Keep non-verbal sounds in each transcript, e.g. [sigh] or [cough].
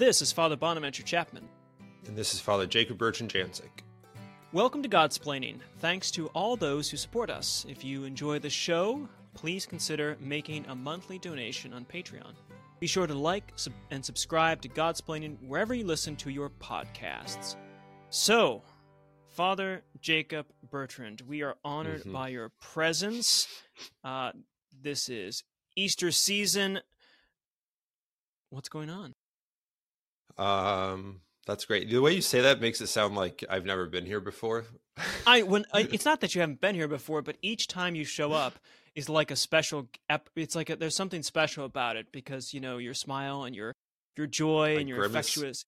This is Father Bonaventure Chapman. And this is Father Jacob Bertrand Janczyk. Welcome to Godsplaining. Thanks to all those who support us. If you enjoy the show, please consider making a monthly donation on Patreon. Be sure to like sub- and subscribe to Godsplaining wherever you listen to your podcasts. So, Father Jacob Bertrand, we are honored Mhm. by your presence. Uh, this is Easter season. What's going on? Um, that's great. The way you say that makes it sound like I've never been here before. I [laughs] when I, it's not that you haven't been here before, but each time you show up is like a special. Ep, it's like a, there's something special about it because you know your smile and your your joy My and your grimace? infectious.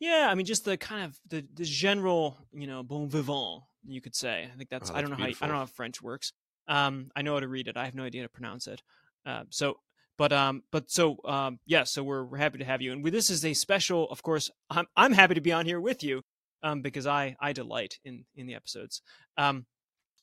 Yeah, I mean just the kind of the the general you know bon vivant you could say. I think that's, Oh, I don't know that's how I don't know how French works. Um, I know how to read it. I have no idea how to pronounce it. Uh, so. But um, but so um, yeah. So we're, we're happy to have you, and we, this is a special. Of course, I'm I'm happy to be on here with you, um, because I I delight in in the episodes. Um,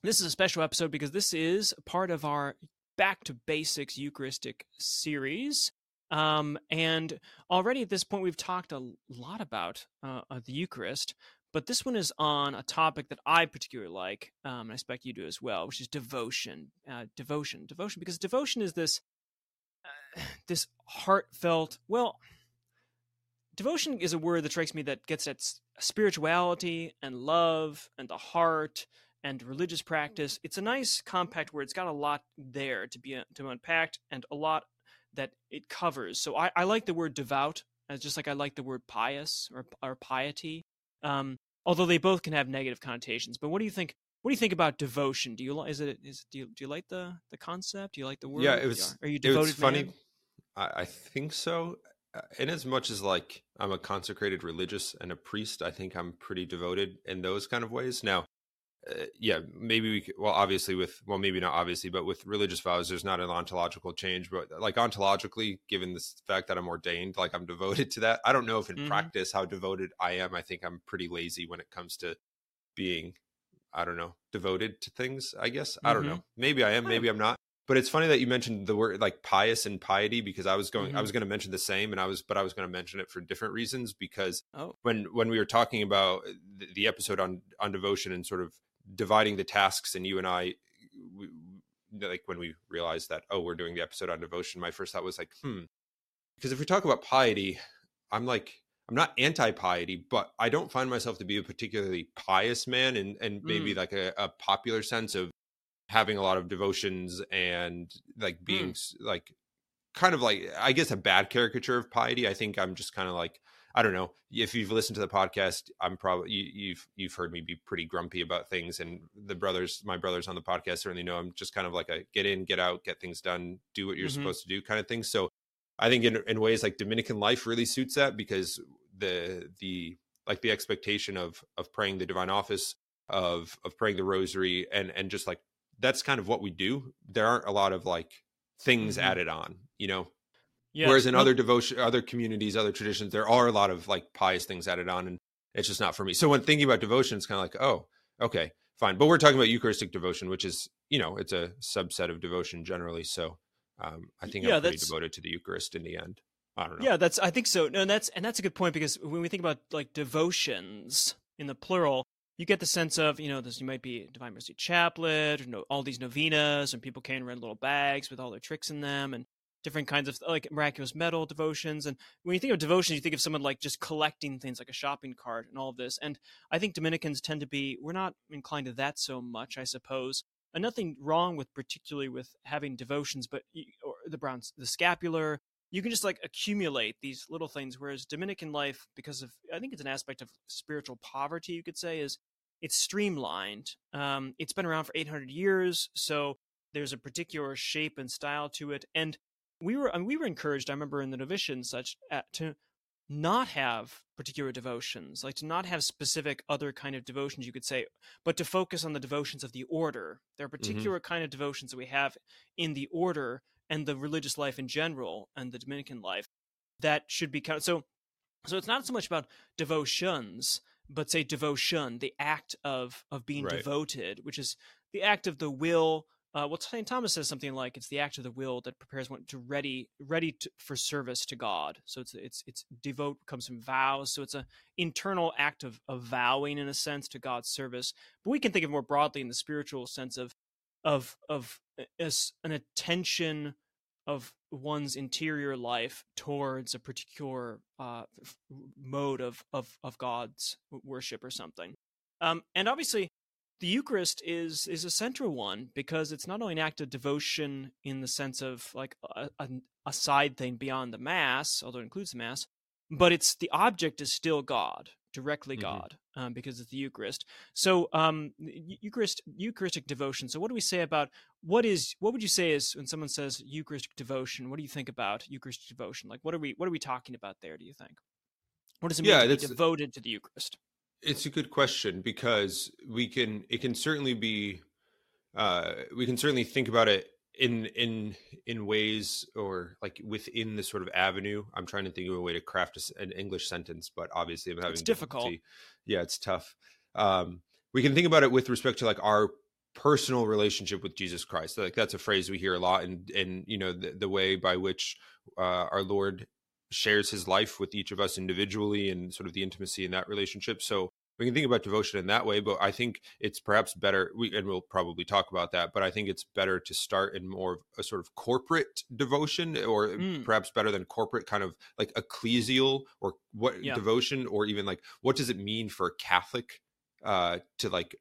this is a special episode because this is part of our Back to Basics Eucharistic series. Um, and already at this point, we've talked a lot about uh, uh, the Eucharist, but this one is on a topic that I particularly like, um, and I expect you do as well, which is devotion. Uh, devotion, devotion, because devotion is this [sighs] this heartfelt. Well, devotion is a word that strikes me that gets at spirituality and love and the heart and religious practice. It's a nice compact word. It's got a lot there to be to unpacked and a lot that it covers. So I, I like the word devout, as just like I like the word pious or or piety. Um, although they both can have negative connotations. But what do you think? What do you think about devotion? Do you li- is it is do you, do you like the the concept? Do you like the word? Yeah, it was- Are you It devoted? was funny. man? I, I think so. Uh, In as much as like I'm a consecrated religious and a priest, I think I'm pretty devoted in those kind of ways. Now, uh, yeah, maybe we. Could, well, obviously with well, maybe not obviously, but with religious vows, there's not an ontological change. But like ontologically, given the fact that I'm ordained, like I'm devoted to that. I don't know if in Mhm. practice how devoted I am. I think I'm pretty lazy when it comes to being I don't know, devoted to things, I guess. I don't Mhm. know. Maybe I am, maybe I'm not. But it's funny that you mentioned the word like pious and piety because I was going I Mhm. was going to mention the same and I was but I was going to mention it for different reasons because Oh, when when we were talking about the, the episode on on devotion and sort of dividing the tasks and you and I we, like when we realized that oh we're doing the episode on devotion my first thought was like hmm. Because if we talk about piety I'm like I'm not anti piety, but I don't find myself to be a particularly pious man, and and maybe like a, a popular sense of having a lot of devotions and like being s like kind of like I guess a bad caricature of piety. I think I'm just kind of like I don't know if you've listened to the podcast. I'm probably you, you've you've heard me be pretty grumpy about things, and the brothers, my brothers on the podcast, certainly know I'm just kind of like a get in, get out, get things done, do what you're Mhm. supposed to do kind of thing. So I think in in ways like Dominican life really suits that because the the like the expectation of of praying the divine office of of praying the rosary and and just like that's kind of what we do. There aren't a lot of like things Mhm. added on, you know. yeah. Whereas in other devotion, other communities, other traditions, there are a lot of like pious things added on, and it's just not for me. So when thinking about devotion, it's kind of like, oh, okay, fine. But we're talking about Eucharistic devotion, which is, you know, it's a subset of devotion generally. So um, I think Yeah, I'm pretty devoted to the Eucharist in the end. I don't know. Yeah, that's I think so. No, and that's and that's a good point because when we think about like devotions in the plural, you get the sense of you know this you might be Divine Mercy Chaplet, or no, all these novenas, and people carrying around little bags with all their tricks in them, and different kinds of like miraculous medal devotions. And when you think of devotions, you think of someone like just collecting things like a shopping cart and all of this. And I think Dominicans tend to be we're not inclined to that so much, I suppose. And nothing wrong with particularly with having devotions, but or the browns, the scapular, you can just like accumulate these little things whereas dominican life because of i think it's an aspect of spiritual poverty you could say is it's streamlined um, it's been around for 800 years so there's a particular shape and style to it and we were I mean, we were encouraged i remember in the novitiate and such at, to not have particular devotions like to not have specific other kind of devotions you could say but to focus on the devotions of the order there are particular kind of devotions that we have in the order and the religious life in general and the Dominican life that should be counted. So, so it's not so much about devotions, but say devotion, the act of of being Right. devoted, which is the act of the will uh, well, St. Thomas says something like it's the act of the will that prepares one to ready, ready to, for service to God. So it's it's it's devote comes from vows. So it's an internal act of, of vowing in a sense to God's service. But we can think of more broadly in the spiritual sense of of of as an attention of one's interior life towards a particular uh, mode of, of of God's worship or something. Um, and obviously, the Eucharist is is a central one because it's not only an act of devotion in the sense of like a, a, a side thing beyond the Mass, although it includes the Mass, but it's the object is still God, directly mm-hmm. God, um, because it's the Eucharist. So, um, Eucharist, Eucharistic devotion. So, what do we say about what is? What would you say is when someone says Eucharistic devotion? What do you think about Eucharistic devotion? Like, what are we? What are we talking about there? Do you think? What does it mean yeah, to be devoted to the Eucharist? It's a good question because we can. It can certainly be. Uh, we can certainly think about it in in in ways or like within the sort of avenue i'm trying to think of a way to craft a, an english sentence but obviously i'm having it's difficult yeah it's tough. Um we can think about it with respect to like our personal relationship with jesus christ like that's a phrase we hear a lot and and you know the, the way by which uh, our lord shares his life with each of us individually and sort of the intimacy in that relationship. So we can think about devotion in that way but i think it's perhaps better we and we'll probably talk about that but i think it's better to start in more of a sort of corporate devotion or mm. perhaps better than corporate kind of like ecclesial or what yeah. devotion or even like what does it mean for a catholic uh to like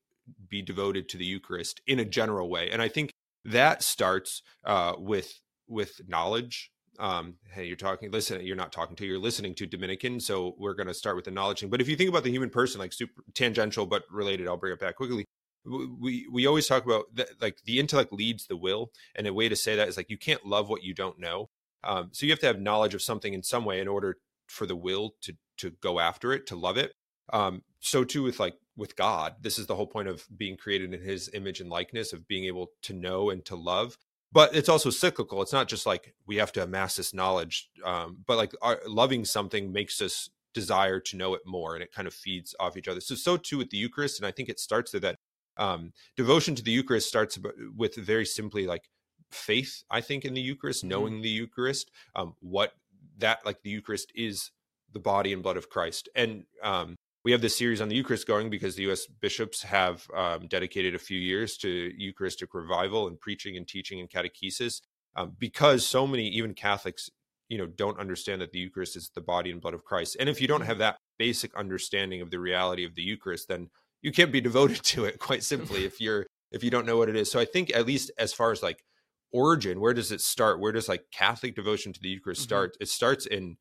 be devoted to the eucharist in a general way and i think that starts uh with with knowledge um, hey, you're talking, listen, you're not talking to, you're listening to Dominican. So we're going to start with acknowledging. But if you think about the human person, like super tangential but related, I'll bring it back quickly. We we always talk about like the intellect leads the will, and a way to say that is like you can't love what you don't know. Um, so you have to have knowledge of something in some way in order for the will to to go after it, to love it. Um, so too with like with God, this is the whole point of being created in His image and likeness, of being able to know and to love but it's also cyclical it's not just like we have to amass this knowledge um, but like our, loving something makes us desire to know it more and it kind of feeds off each other so so too with the eucharist and i think it starts there that um, devotion to the eucharist starts with very simply like faith i think in the eucharist mm-hmm. knowing the eucharist um, what that like the eucharist is the body and blood of christ and um, we have this series on the Eucharist going because the U.S. bishops have um, dedicated a few years to Eucharistic revival and preaching and teaching and catechesis. Um, because so many, even Catholics, you know, don't understand that the Eucharist is the body and blood of Christ. And if you don't mm-hmm. have that basic understanding of the reality of the Eucharist, then you can't be [laughs] devoted to it. Quite simply, if you're if you don't know what it is. So I think at least as far as like origin, where does it start? Where does like Catholic devotion to the Eucharist mm-hmm. start? It starts in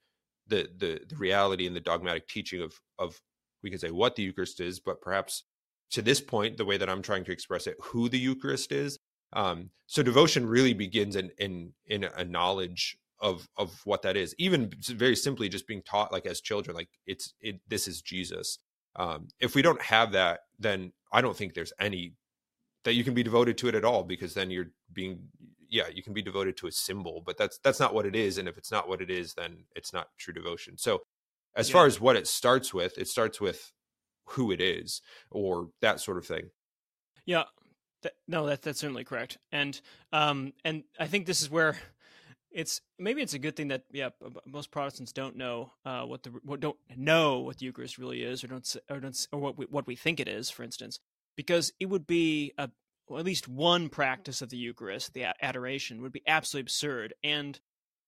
the the the reality and the dogmatic teaching of of we can say what the Eucharist is, but perhaps to this point, the way that I'm trying to express it, who the Eucharist is. Um, so devotion really begins in in in a knowledge of of what that is. Even very simply, just being taught like as children, like it's it this is Jesus. Um, if we don't have that, then I don't think there's any that you can be devoted to it at all because then you're being yeah you can be devoted to a symbol but that's that's not what it is and if it's not what it is then it's not true devotion so as yeah. far as what it starts with it starts with who it is or that sort of thing yeah th- no that, that's certainly correct and um and i think this is where [laughs] it's maybe it's a good thing that yeah most protestants don't know uh what the what don't know what the eucharist really is or don't or don't or what we, what we think it is for instance because it would be a well, at least one practice of the eucharist the adoration would be absolutely absurd and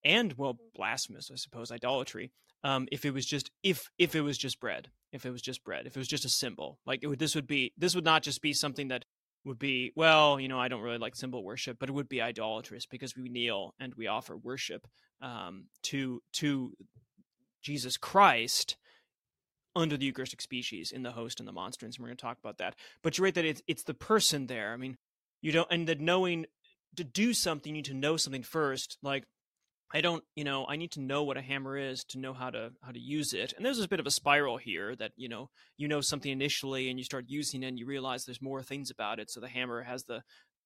and well blasphemous i suppose idolatry um, if it was just if if it was just bread, if it was just bread, if it was just a symbol, like would this would be this would not just be something that would be well, you know, I don't really like symbol worship, but it would be idolatrous because we kneel and we offer worship um, to to Jesus Christ under the Eucharistic species in the host and the monstrance, and we're going to talk about that. But you're right that it's it's the person there. I mean, you don't, and that knowing to do something, you need to know something first. Like I don't, you know, I need to know what a hammer is to know how to how to use it. And there's a bit of a spiral here that, you know, you know something initially and you start using it and you realize there's more things about it. So the hammer has the,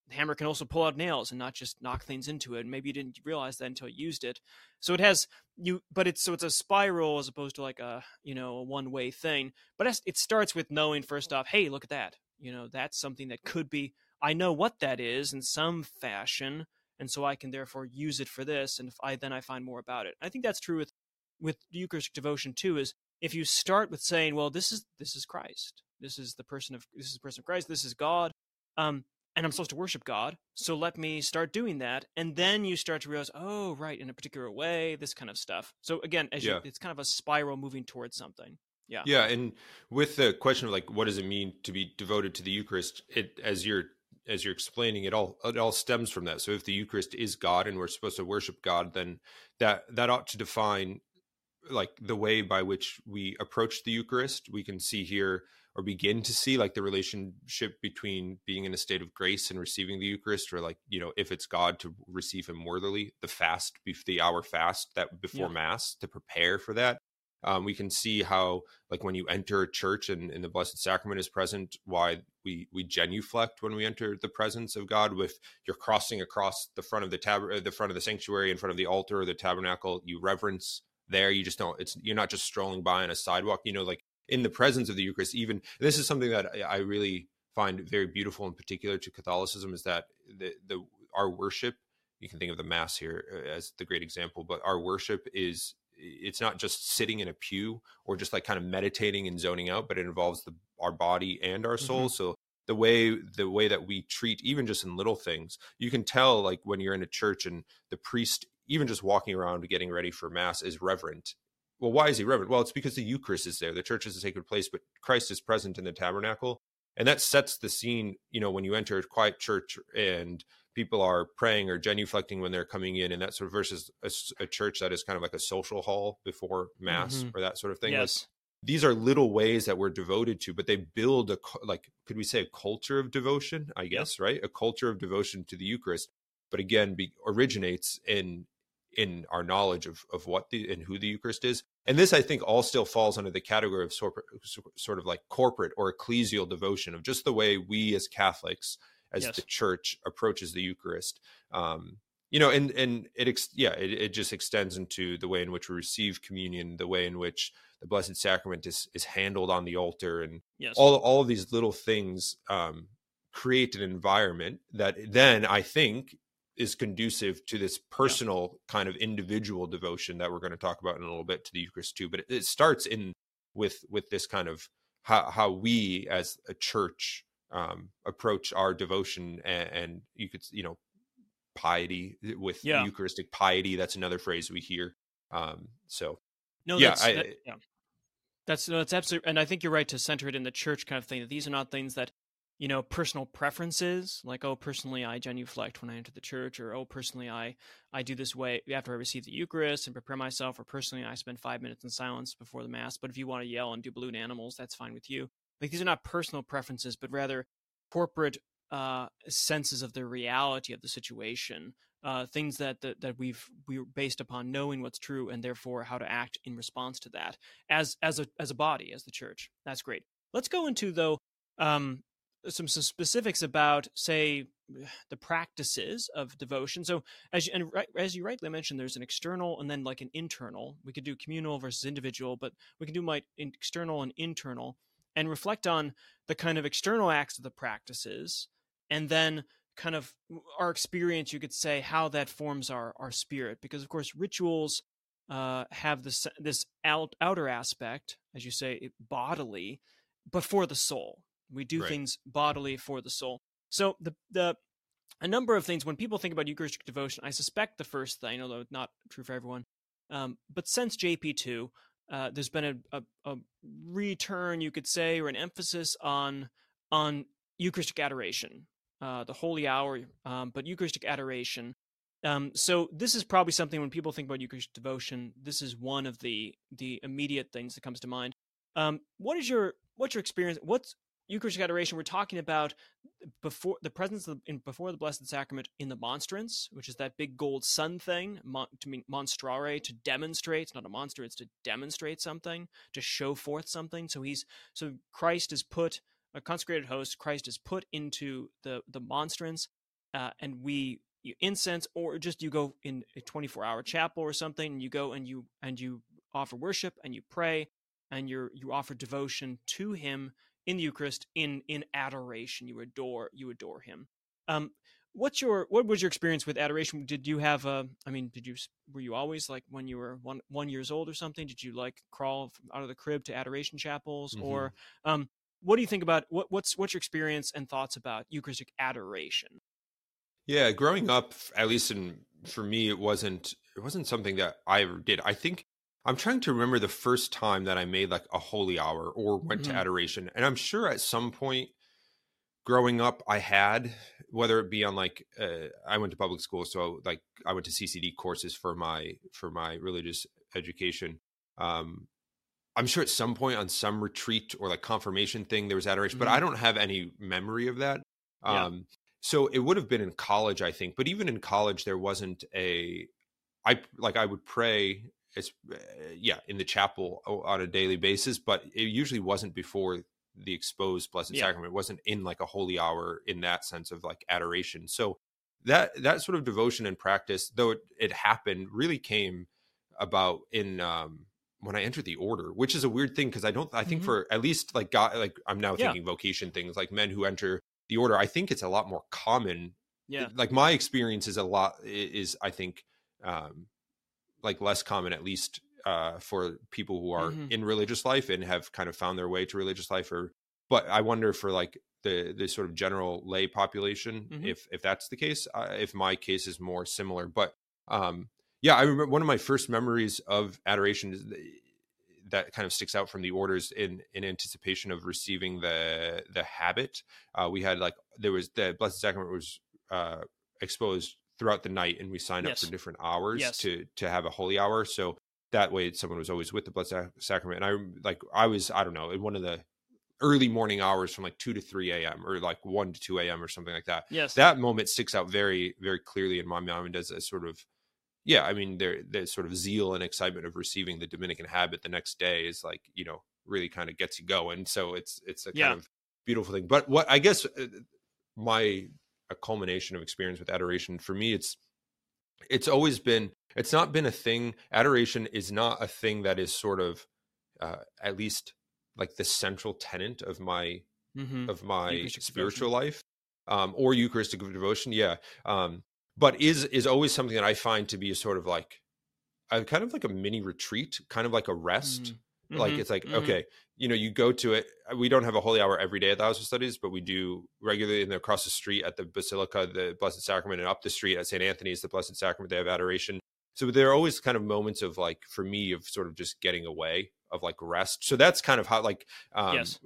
the hammer can also pull out nails and not just knock things into it. Maybe you didn't realize that until you used it. So it has you, but it's so it's a spiral as opposed to like a you know a one way thing. But it starts with knowing first off, hey, look at that. You know, that's something that could be I know what that is in some fashion, and so I can therefore use it for this. And if I then I find more about it. I think that's true with with Eucharistic devotion too. Is if you start with saying, "Well, this is this is Christ. This is the person of this is the person of Christ. This is God," um, and I'm supposed to worship God. So let me start doing that, and then you start to realize, oh, right, in a particular way, this kind of stuff. So again, as yeah. you, it's kind of a spiral moving towards something. Yeah. Yeah, and with the question of like, what does it mean to be devoted to the Eucharist? It as you're as you're explaining, it all it all stems from that. So if the Eucharist is God and we're supposed to worship God, then that that ought to define like the way by which we approach the Eucharist. We can see here or begin to see like the relationship between being in a state of grace and receiving the Eucharist, or like you know if it's God to receive Him worthily, the fast, the hour fast that before yeah. Mass to prepare for that. Um, we can see how like when you enter a church and, and the blessed sacrament is present why we we genuflect when we enter the presence of god with you're crossing across the front of the tab uh, the front of the sanctuary in front of the altar or the tabernacle you reverence there you just don't it's you're not just strolling by on a sidewalk you know like in the presence of the Eucharist, even this is something that I really find very beautiful in particular to Catholicism is that the, the our worship, you can think of the Mass here uh, as the great example, but our worship is it's not just sitting in a pew or just like kind of meditating and zoning out, but it involves the our body and our soul. Mm-hmm. So the way the way that we treat even just in little things, you can tell like when you're in a church and the priest even just walking around getting ready for mass is reverent well, why is he reverent? Well, it's because the Eucharist is there. The church is a sacred place, but Christ is present in the tabernacle. And that sets the scene, you know, when you enter a quiet church and people are praying or genuflecting when they're coming in, and that sort of versus a, a church that is kind of like a social hall before Mass mm-hmm. or that sort of thing. Yes. Like, these are little ways that we're devoted to, but they build a, like, could we say a culture of devotion? I guess, right? A culture of devotion to the Eucharist. But again, be, originates in in our knowledge of of what the and who the Eucharist is. And this, I think, all still falls under the category of sort, sort of like corporate or ecclesial devotion of just the way we as Catholics, as yes. the church, approaches the Eucharist. Um, you know, and and it ex- yeah, it, it just extends into the way in which we receive communion, the way in which the Blessed Sacrament is is handled on the altar, and yes. all all of these little things um, create an environment that then I think is conducive to this personal yeah. kind of individual devotion that we're going to talk about in a little bit to the Eucharist too. But it, it starts in with with this kind of how how we as a church um, approach our devotion and, and, you could you know piety with yeah. Eucharistic piety. That's another phrase we hear. Um, so no, yeah, that's, I, that, yeah. That's no, that's absolutely, and I think you're right to center it in the church kind of thing. That these are not things that you know personal preferences like oh personally i genuflect when i enter the church or oh personally i i do this way after i receive the eucharist and prepare myself or personally i spend five minutes in silence before the mass but if you want to yell and do balloon animals that's fine with you like these are not personal preferences but rather corporate uh, senses of the reality of the situation uh, things that, that that we've we're based upon knowing what's true and therefore how to act in response to that as as a as a body as the church that's great let's go into though um, some, some specifics about, say, [sighs] the practices of devotion. So, as you, and as you rightly mentioned, there's an external and then like an internal. We could do communal versus individual, but we can do my external and internal, and reflect on the kind of external acts of the practices, and then kind of our experience. You could say how that forms our our spirit, because of course rituals uh, have this this out, outer aspect, as you say, bodily, but for the soul we do right. things bodily for the soul. So the the a number of things when people think about Eucharistic devotion, I suspect the first thing, although not true for everyone, um, but since JP two, uh, there's been a, a, a, return, you could say, or an emphasis on on Eucharistic adoration, uh, the Holy Hour, um, but Eucharistic adoration. Um, so this is probably something when people think about Eucharistic devotion, this is one of the the immediate things that comes to mind. Um, what is your what's your experience? What's Eucharistic adoration, we're talking about before the presence of in, before the Blessed Sacrament in the monstrance, which is that big gold sun thing, mon, to mean monstrare, to demonstrate. It's not a monster; it's to demonstrate something, to show forth something. So he's so Christ is put a consecrated host. Christ is put into the the monstrance, uh, and we incense or just you go in a 24 hour chapel or something and you go and you and you offer worship and you pray and you you offer devotion to him in the Eucharist in in adoration. You adore you adore Him. Um, what's your what was your experience with adoration? Did you have a? I mean, did you were you always like when you were one one years old or something? Did you like crawl out of the crib to adoration chapels, mm-hmm. or um, what do you think about what what's what's your experience and thoughts about Eucharistic adoration? Yeah, growing up, at least in for me, it wasn't it wasn't something that I ever did. I think I'm trying to remember the first time that I made like a holy hour or went mm-hmm. to adoration. And I'm sure at some point growing up I had, whether it be on like uh, I went to public school, so like I went to CCD courses for my for my religious education. Um, I'm sure at some point on some retreat or like confirmation thing there was adoration, mm-hmm. but I mm-hmm. don't have any memory of that. Yeah. Um, so it would have been in college, I think. But even in college, there wasn't a I like I would pray it's uh, yeah in the chapel on a daily basis but it usually wasn't before the exposed blessed yeah. sacrament it wasn't in like a holy hour in that sense of like adoration so that that sort of devotion and practice though it, it happened really came about in um when I entered the order, which is a weird thing because I don't I think mm-hmm. for at least like God like I'm now thinking yeah. vocation things like men who enter the order, I think it's a lot more common. Yeah. Like my experience is a lot is I think um like less common at least uh, for people who are mm-hmm. in religious life and have kind of found their way to religious life or but i wonder for like the the sort of general lay population mm-hmm. if if that's the case uh, if my case is more similar but um yeah i remember one of my first memories of adoration is that kind of sticks out from the orders in in anticipation of receiving the the habit uh we had like there was the blessed sacrament was uh exposed throughout the night and we sign yes. up for different hours yes. to to have a holy hour so that way someone was always with the blessed sacrament and i like i was i don't know in one of the early morning hours from like 2 to 3 a.m or like 1 to 2 a.m or something like that yes that moment sticks out very very clearly in my mind as a sort of yeah i mean there the sort of zeal and excitement of receiving the dominican habit the next day is like you know really kind of gets you going so it's it's a yeah. kind of beautiful thing but what i guess uh, my a culmination of experience with adoration for me it's it's always been it's not been a thing adoration is not a thing that is sort of uh, at least like the central tenant of my mm-hmm. of my spiritual devotion. life um, or eucharistic devotion yeah um, but is is always something that i find to be a sort of like a kind of like a mini retreat kind of like a rest mm-hmm. Like mm-hmm. it's like mm-hmm. okay, you know, you go to it. Uh, we don't have a holy hour every day at the House of Studies, but we do regularly. And across the street at the Basilica, the Blessed Sacrament, and up the street at St. Anthony's, the Blessed Sacrament, they have adoration. So there are always kind of moments of like for me of sort of just getting away of like rest. So that's kind of how like um, yes.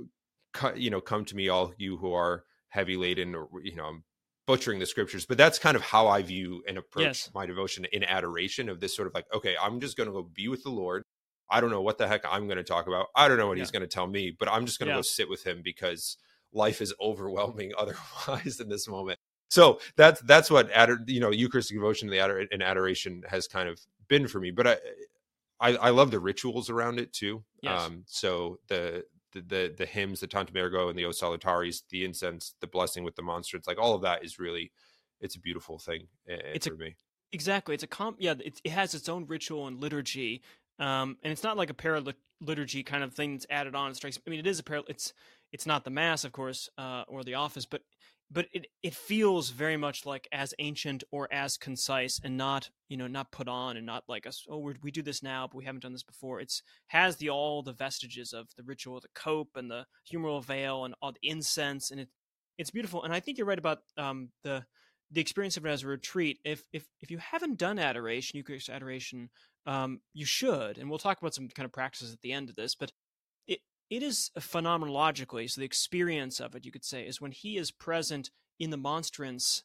you know, come to me all you who are heavy laden or you know, I'm butchering the scriptures, but that's kind of how I view and approach yes. my devotion in adoration of this sort of like, okay, I'm just going to go be with the Lord. I don't know what the heck I'm going to talk about. I don't know what yeah. he's going to tell me, but I'm just going to yeah. go sit with him because life is [laughs] overwhelming [laughs] otherwise in this moment. So that's that's what ador- you know Eucharistic devotion and, ador- and adoration has kind of been for me. But I, I, I love the rituals around it too. Yes. Um, so the, the the the hymns, the Tantum Ergo and the O Salutaris, the incense, the blessing with the monstrance, like all of that is really it's a beautiful thing uh, it's for a, me. Exactly, it's a comp. Yeah, it, it has its own ritual and liturgy um, and it's not like a paraliturgy liturgy kind of thing that's added on. It strikes. I mean, it is a paral. It's it's not the mass, of course, uh, or the office, but but it it feels very much like as ancient or as concise, and not you know not put on and not like us. Oh, we do this now, but we haven't done this before. It's has the all the vestiges of the ritual, the cope and the humeral veil and all the incense, and it it's beautiful. And I think you're right about um, the the experience of it as a retreat. If if if you haven't done adoration, Eucharistic adoration um, you should, and we'll talk about some kind of practices at the end of this, but it it is phenomenologically, so the experience of it, you could say, is when he is present in the monstrance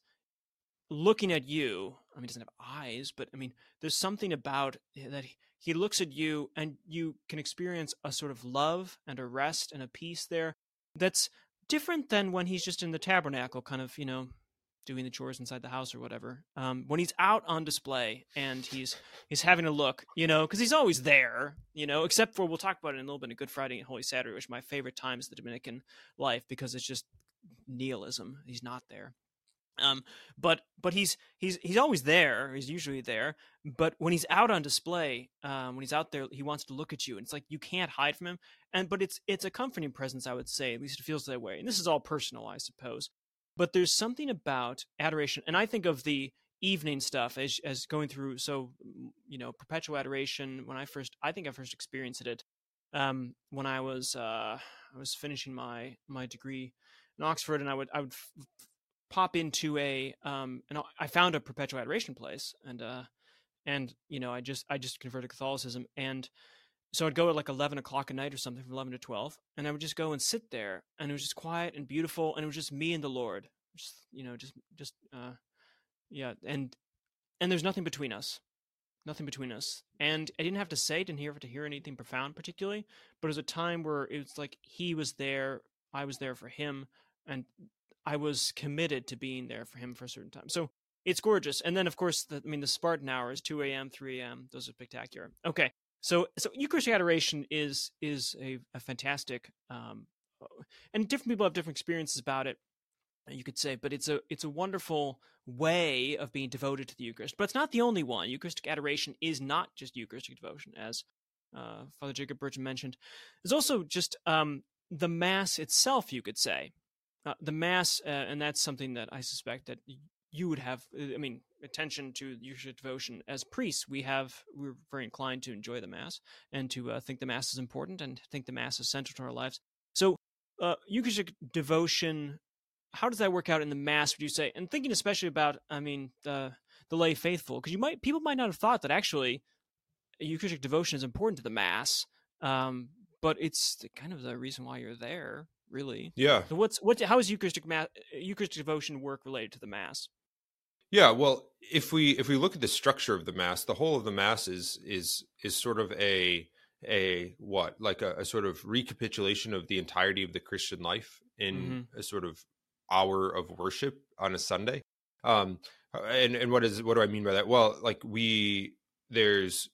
looking at you. I mean, he doesn't have eyes, but I mean, there's something about that he, he looks at you and you can experience a sort of love and a rest and a peace there that's different than when he's just in the tabernacle, kind of, you know, doing the chores inside the house or whatever. Um, when he's out on display and he's he's having a look, you know, because he's always there, you know. Except for we'll talk about it in a little bit. of Good Friday and Holy Saturday, which my favorite times the Dominican life because it's just nihilism. He's not there. Um, but but he's he's he's always there. He's usually there. But when he's out on display, um, when he's out there, he wants to look at you. And it's like you can't hide from him. And but it's it's a comforting presence, I would say. At least it feels that way. And this is all personal, I suppose. But there's something about adoration, and I think of the evening stuff as as going through. So you know, perpetual adoration. When I first, I think I first experienced it um, when I was uh, I was finishing my my degree in Oxford, and I would I would f- pop into a um and I found a perpetual adoration place and uh and you know I just I just converted Catholicism and so I'd go at like eleven o'clock at night or something from eleven to twelve and I would just go and sit there and it was just quiet and beautiful and it was just me and the Lord just you know just just uh yeah and and there's nothing between us nothing between us and I didn't have to say didn't hear to hear anything profound particularly but it was a time where it was like he was there I was there for him and I was committed to being there for him for a certain time. So it's gorgeous. And then, of course, the, I mean, the Spartan hours, 2 a.m., 3 a.m., those are spectacular. Okay. So, so Eucharistic adoration is is a, a fantastic, um, and different people have different experiences about it. You could say, but it's a it's a wonderful way of being devoted to the Eucharist. But it's not the only one. Eucharistic adoration is not just Eucharistic devotion, as uh, Father Jacob Bertrand mentioned. There's also just um, the Mass itself. You could say uh, the mass, uh, and that's something that I suspect that you would have. Uh, I mean, attention to Eucharistic devotion as priests. We have we're very inclined to enjoy the mass and to uh, think the mass is important and think the mass is central to our lives. So, uh, Eucharistic devotion. How does that work out in the mass? Would you say? And thinking especially about, I mean, the the lay faithful, because you might people might not have thought that actually Eucharistic devotion is important to the mass, um, but it's the, kind of the reason why you're there really. Yeah. So what's what? How is Eucharistic mass, Eucharistic devotion work related to the Mass? Yeah, well, if we if we look at the structure of the mass, the whole of the mass is is is sort of a a what like a, a sort of recapitulation of the entirety of the Christian life in mm-hmm. a sort of hour of worship on a Sunday. Um, and and what is what do I mean by that? Well, like we there's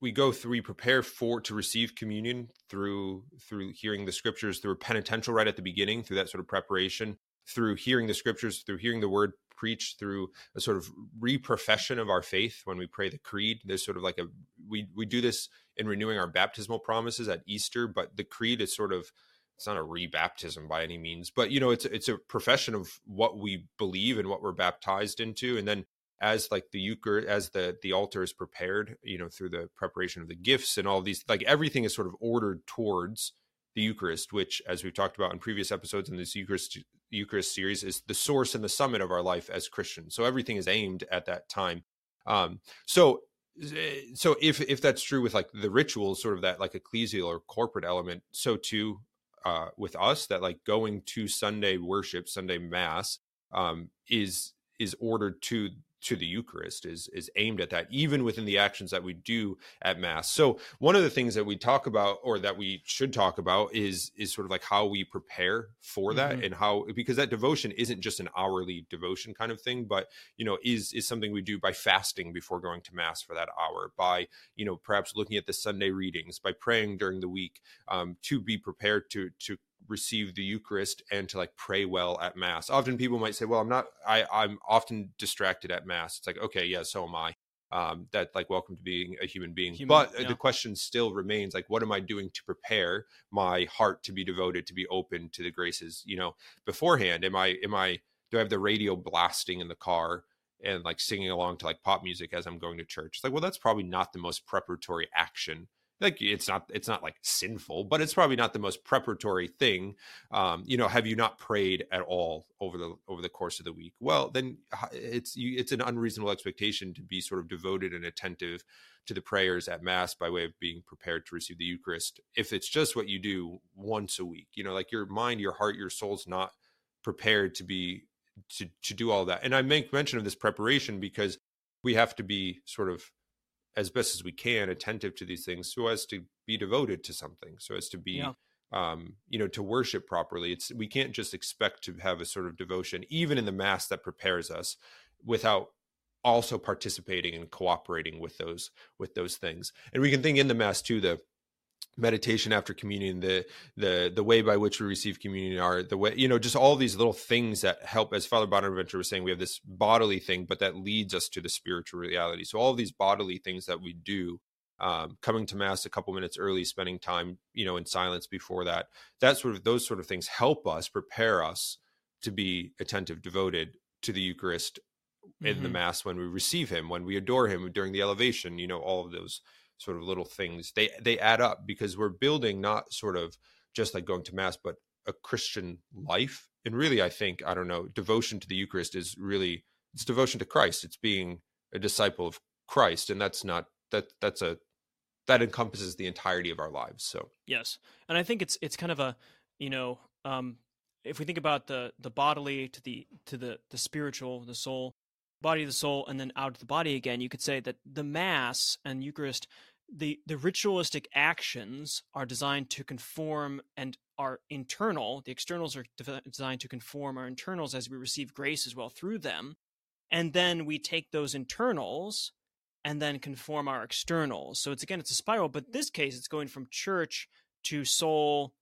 we go through we prepare for to receive communion through through hearing the scriptures through a penitential rite at the beginning through that sort of preparation through hearing the scriptures through hearing the word preached through a sort of reprofession of our faith when we pray the creed there's sort of like a we we do this in renewing our baptismal promises at easter but the creed is sort of it's not a rebaptism by any means but you know it's it's a profession of what we believe and what we're baptized into and then as like the eucharist as the the altar is prepared you know through the preparation of the gifts and all these like everything is sort of ordered towards the eucharist which as we've talked about in previous episodes in this eucharist eucharist series is the source and the summit of our life as christians. So everything is aimed at that time. Um so eh, so if if that's true with like the rituals sort of that like ecclesial or corporate element so too uh with us that like going to sunday worship sunday mass um is is ordered to to the Eucharist is is aimed at that, even within the actions that we do at Mass. So one of the things that we talk about, or that we should talk about, is is sort of like how we prepare for that, mm-hmm. and how because that devotion isn't just an hourly devotion kind of thing, but you know is is something we do by fasting before going to Mass for that hour, by you know perhaps looking at the Sunday readings, by praying during the week um, to be prepared to to receive the Eucharist and to like pray well at Mass. Often people might say, "Well, I'm not. I I'm often distracted at Mass." It's like, okay, yeah, so am I. Um, that like welcome to being a human being. Human, but yeah. the question still remains: like, what am I doing to prepare my heart to be devoted, to be open to the graces? You know, beforehand, am I am I do I have the radio blasting in the car? and like singing along to like pop music as I'm going to church. It's like, well, that's probably not the most preparatory action like it's not it's not like sinful but it's probably not the most preparatory thing um you know have you not prayed at all over the over the course of the week? Well then it's you, it's an unreasonable expectation to be sort of devoted and attentive to the prayers at mass by way of being prepared to receive the eucharist if it's just what you do once a week you know like your mind your heart your soul's not prepared to be to to do all that. And i make mention of this preparation because we have to be sort of as best as we can attentive to these things so as to be devoted to something so as to be yeah. um you know to worship properly it's we can't just expect to have a sort of devotion even in the mass that prepares us without also participating and cooperating with those with those things and we can think in the mass too the meditation after communion the the the way by which we receive communion are the way you know just all these little things that help as father bonaventure was saying we have this bodily thing but that leads us to the spiritual reality so all these bodily things that we do um, coming to mass a couple minutes early spending time you know in silence before that that sort of those sort of things help us prepare us to be attentive devoted to the eucharist in mm-hmm. the mass when we receive him when we adore him during the elevation you know all of those sort of little things they they add up because we're building not sort of just like going to mass but a christian life. And really i think i don't know devotion to the eucharist is really it's devotion to christ. It's being a disciple of christ and that's not that that's a that encompasses the entirety of our lives so. Yes and i think it's it's kind of a you know um if we think about the the bodily to the to the the spiritual the soul body of the soul and then out of the body again you could say that the mass and eucharist the the ritualistic actions are designed to conform and are internal. The externals are de- designed to conform our internals as we receive grace as well through them. And then we take those internals and then conform our externals. So it's again it's a spiral but this case it's going from church to soul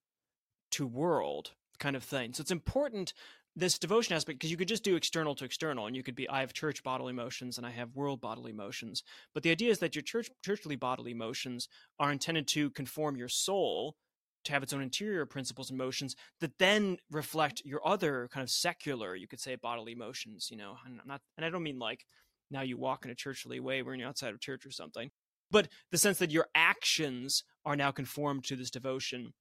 to world kind of thing. So it's important this devotion aspect because you could just do external to external and you could be i have church bodily motions and i have world bodily motions but the idea is that your church churchly bodily motions are intended to conform your soul to have its own interior principles and motions that then reflect your other kind of secular you could say bodily motions you know? And I'm not and i don't mean like now you walk in a churchly way when you're outside of church or something but the sense that your actions are now conformed to this devotion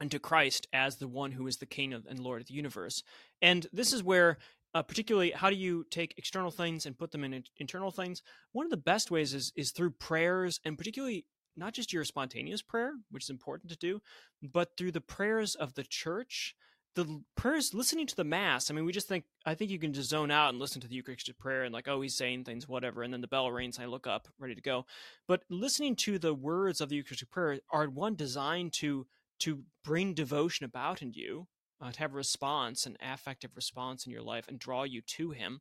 and to Christ as the one who is the King and Lord of the universe. And this is where, uh, particularly, how do you take external things and put them in internal things? One of the best ways is is through prayers, and particularly not just your spontaneous prayer, which is important to do, but through the prayers of the church. The prayers, listening to the mass. I mean, we just think. I think you can just zone out and listen to the Eucharistic prayer and like, oh, he's saying things, whatever, and then the bell rings. And I look up, ready to go. But listening to the words of the Eucharistic prayer are one designed to to bring devotion about in you, uh, to have a response, an affective response in your life, and draw you to Him.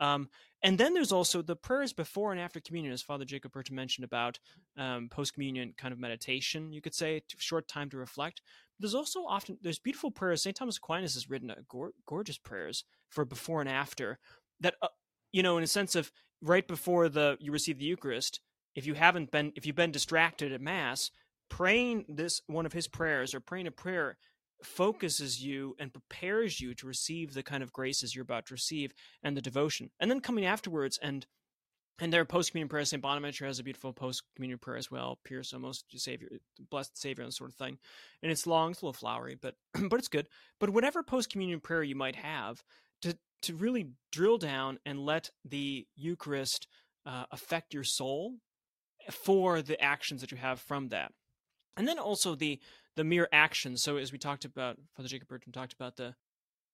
Um, and then there's also the prayers before and after communion, as Father Jacob Bertrand mentioned about um, post communion kind of meditation, you could say, short time to reflect. There's also often there's beautiful prayers. St. Thomas Aquinas has written go- gorgeous prayers for before and after that, uh, you know, in a sense of right before the you receive the Eucharist. If you haven't been, if you've been distracted at Mass, praying this one of his prayers or praying a prayer focuses you and prepares you to receive the kind of graces you're about to receive and the devotion. And then coming afterwards and and their post communion prayer, St. Bonaventure has a beautiful post communion prayer as well. Pierce almost Savior, blessed Savior, and sort of thing. And it's long, it's a little flowery, but [clears throat] but it's good. But whatever post communion prayer you might have, to to really drill down and let the Eucharist uh, affect your soul for the actions that you have from that and then also the the mere actions. So as we talked about, Father Jacob Bertrand talked about the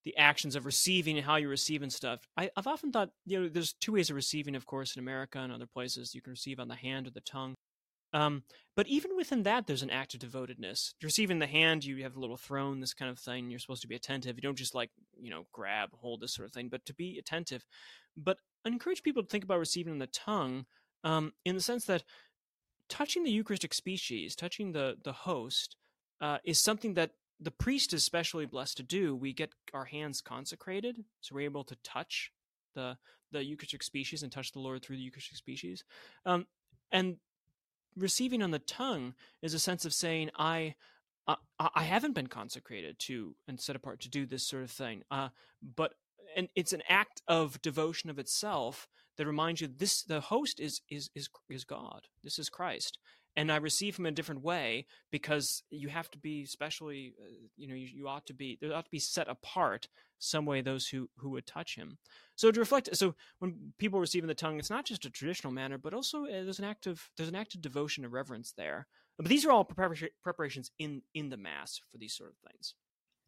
the actions of receiving and how you receive and stuff. I, have often thought, you know, there's two ways of receiving, of course, in America and other places. You can receive on the hand or the tongue. Um, but even within that, there's an act of devotedness. Receiving the hand, you have a little throne, this kind of thing. You're supposed to be attentive. You don't just like, you know, grab, hold this sort of thing, but to be attentive. But I encourage people to think about receiving on the tongue um, in the sense that touching the Eucharistic species, touching the the host, uh, is something that the priest is especially blessed to do. We get our hands consecrated, so we're able to touch the the Eucharistic species and touch the Lord through the Eucharistic species. Um, and receiving on the tongue is a sense of saying, I. I haven't been consecrated to and set apart to do this sort of thing, uh, but and it's an act of devotion of itself that reminds you this the host is is is is God. This is Christ. And I receive him in a different way because you have to be specially, uh, you know, you, you ought to be, there ought to be set apart some way those who, who would touch him. So to reflect, so when people receive in the tongue, it's not just a traditional manner, but also uh, there's an act of, there's an act of devotion and reverence there. But these are all preparations in, in the mass for these sort of things.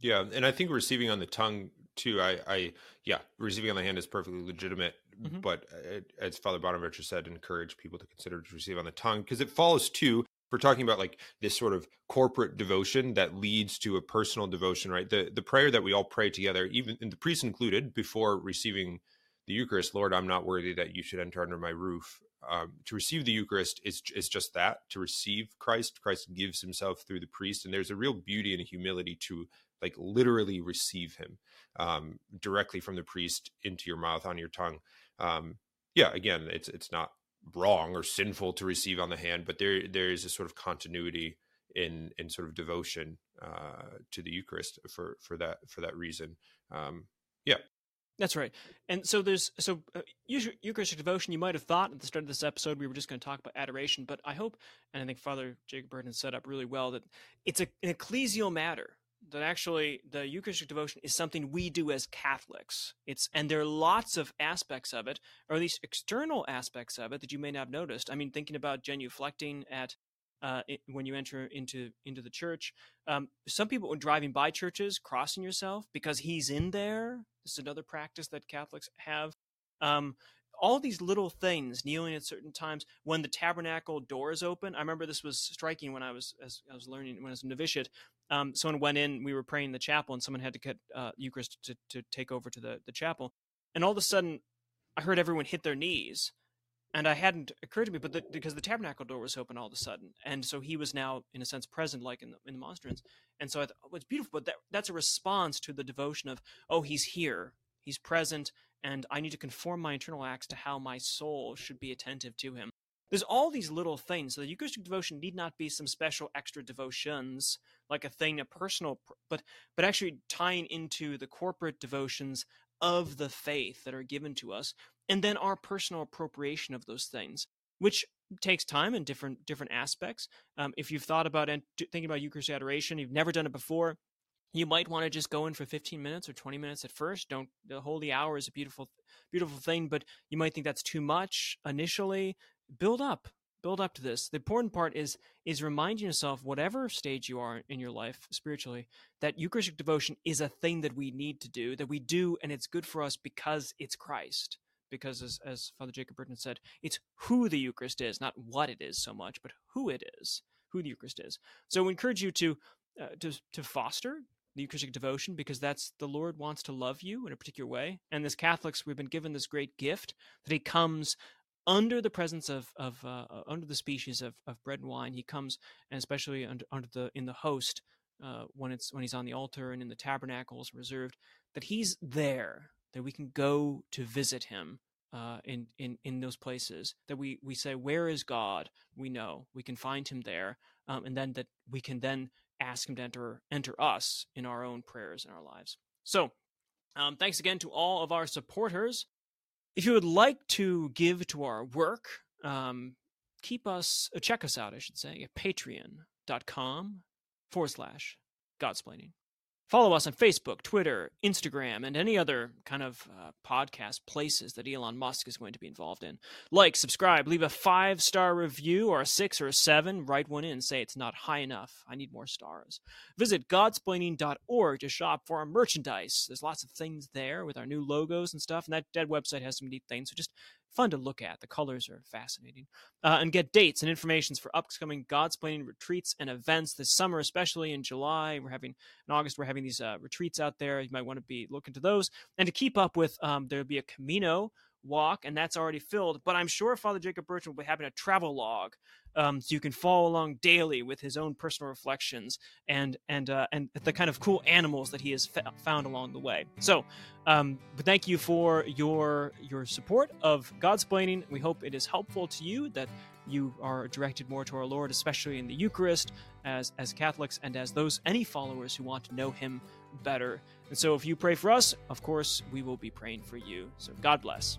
Yeah, and I think receiving on the tongue too. I, I, yeah, receiving on the hand is perfectly legitimate. Mm-hmm. But it, uh, as Father Bonaventure said, encourage people to consider to receive on the tongue because it follows too. We're talking about like this sort of corporate devotion that leads to a personal devotion, right? The the prayer that we all pray together, even the priest included, before receiving the Eucharist. Lord, I'm not worthy that you should enter under my roof. Um, to receive the Eucharist is is just that to receive Christ. Christ gives Himself through the priest, and there's a real beauty and humility to like literally receive Him um, directly from the priest into your mouth on your tongue. Um, yeah, again, it's it's not wrong or sinful to receive on the hand, but there there is a sort of continuity in in sort of devotion uh, to the Eucharist for for that for that reason. Um, yeah, that's right. And so there's so uh, Eucharistic devotion. You might have thought at the start of this episode we were just going to talk about adoration, but I hope, and I think Father Jacob Bertrand set up really well that it's a, an ecclesial matter. That actually the Eucharistic devotion is something we do as Catholics. It's and there are lots of aspects of it, or at least external aspects of it that you may not have noticed. I mean, thinking about genuflecting at uh, when you enter into into the church. Um, some people, when driving by churches, crossing yourself because he's in there. This is another practice that Catholics have. Um, all these little things, kneeling at certain times when the tabernacle doors open. I remember this was striking when I was as I was learning when I was a novitiate. Um, someone went in, we were praying in the chapel, and someone had to get uh, Eucharist to, to take over to the, the chapel. And all of a sudden, I heard everyone hit their knees and I hadn't occurred to me, but the, because the tabernacle door was open all of a sudden, and so he was now, in a sense, present, like in the in the monstrance. And so I thought, oh, it's beautiful, but that that's a response to the devotion of, oh, he's here, he's present, and I need to conform my internal acts to how my soul should be attentive to him. There's all these little things. So the Eucharistic devotion need not be some special extra devotions, like a thing, a personal, but but actually tying into the corporate devotions of the faith that are given to us and then our personal appropriation of those things which takes time in different different aspects um, if you've thought about and thinking about eucharistic adoration you've never done it before you might want to just go in for 15 minutes or 20 minutes at first don't the holy hour is a beautiful beautiful thing but you might think that's too much initially build up build up to this. The important part is is reminding yourself, whatever stage you are in your life spiritually, that Eucharistic devotion is a thing that we need to do, that we do, and it's good for us because it's Christ. Because as, as Father Jacob Bertrand said, it's who the Eucharist is, not what it is so much, but who it is, who the Eucharist is. So we encourage you to uh, to to foster the Eucharistic devotion because that's the Lord wants to love you in a particular way. And as Catholics, we've been given this great gift that He comes under the presence of of uh, uh, under the species of, of bread and wine, he comes, and especially under, under the in the host uh, when it's when he's on the altar and in the tabernacles reserved, that he's there, that we can go to visit him uh, in in in those places. That we we say, where is God? We know we can find him there, um, and then that we can then ask him to enter enter us in our own prayers in our lives. So. Um, thanks again to all of our supporters. If you would like to give to our work, um, keep us, uh, check us out, I should say, at patreon.com forward slash Godsplaining. Follow us on Facebook, Twitter, Instagram, and any other kind of uh, podcast places that Elon Musk is going to be involved in. Like, subscribe, leave a five star review or a six or a seven. Write one in, say it's not high enough. I need more stars. Visit godsplaining.org to shop for our merchandise. There's lots of things there with our new logos and stuff, and that, that website has some neat things. So just fun to look at. The colors are fascinating. Uh, and get dates and informations for upcoming Godsplaining retreats and events this summer, especially in July. We're having in August. We're having these uh, retreats out there. You might want to be looking to those. And to keep up with, um, there'll be a Camino walk, and that's already filled. But I'm sure Father Jacob Bertrand will be having a travel log, um, so you can follow along daily with his own personal reflections and and uh, and the kind of cool animals that he has fa- found along the way. So, um, but thank you for your your support of God's Godsplaining. We hope it is helpful to you that you are directed more to our Lord, especially in the Eucharist, as as Catholics and as those any followers who want to know Him better. And so if you pray for us, of course, we will be praying for you. So God bless.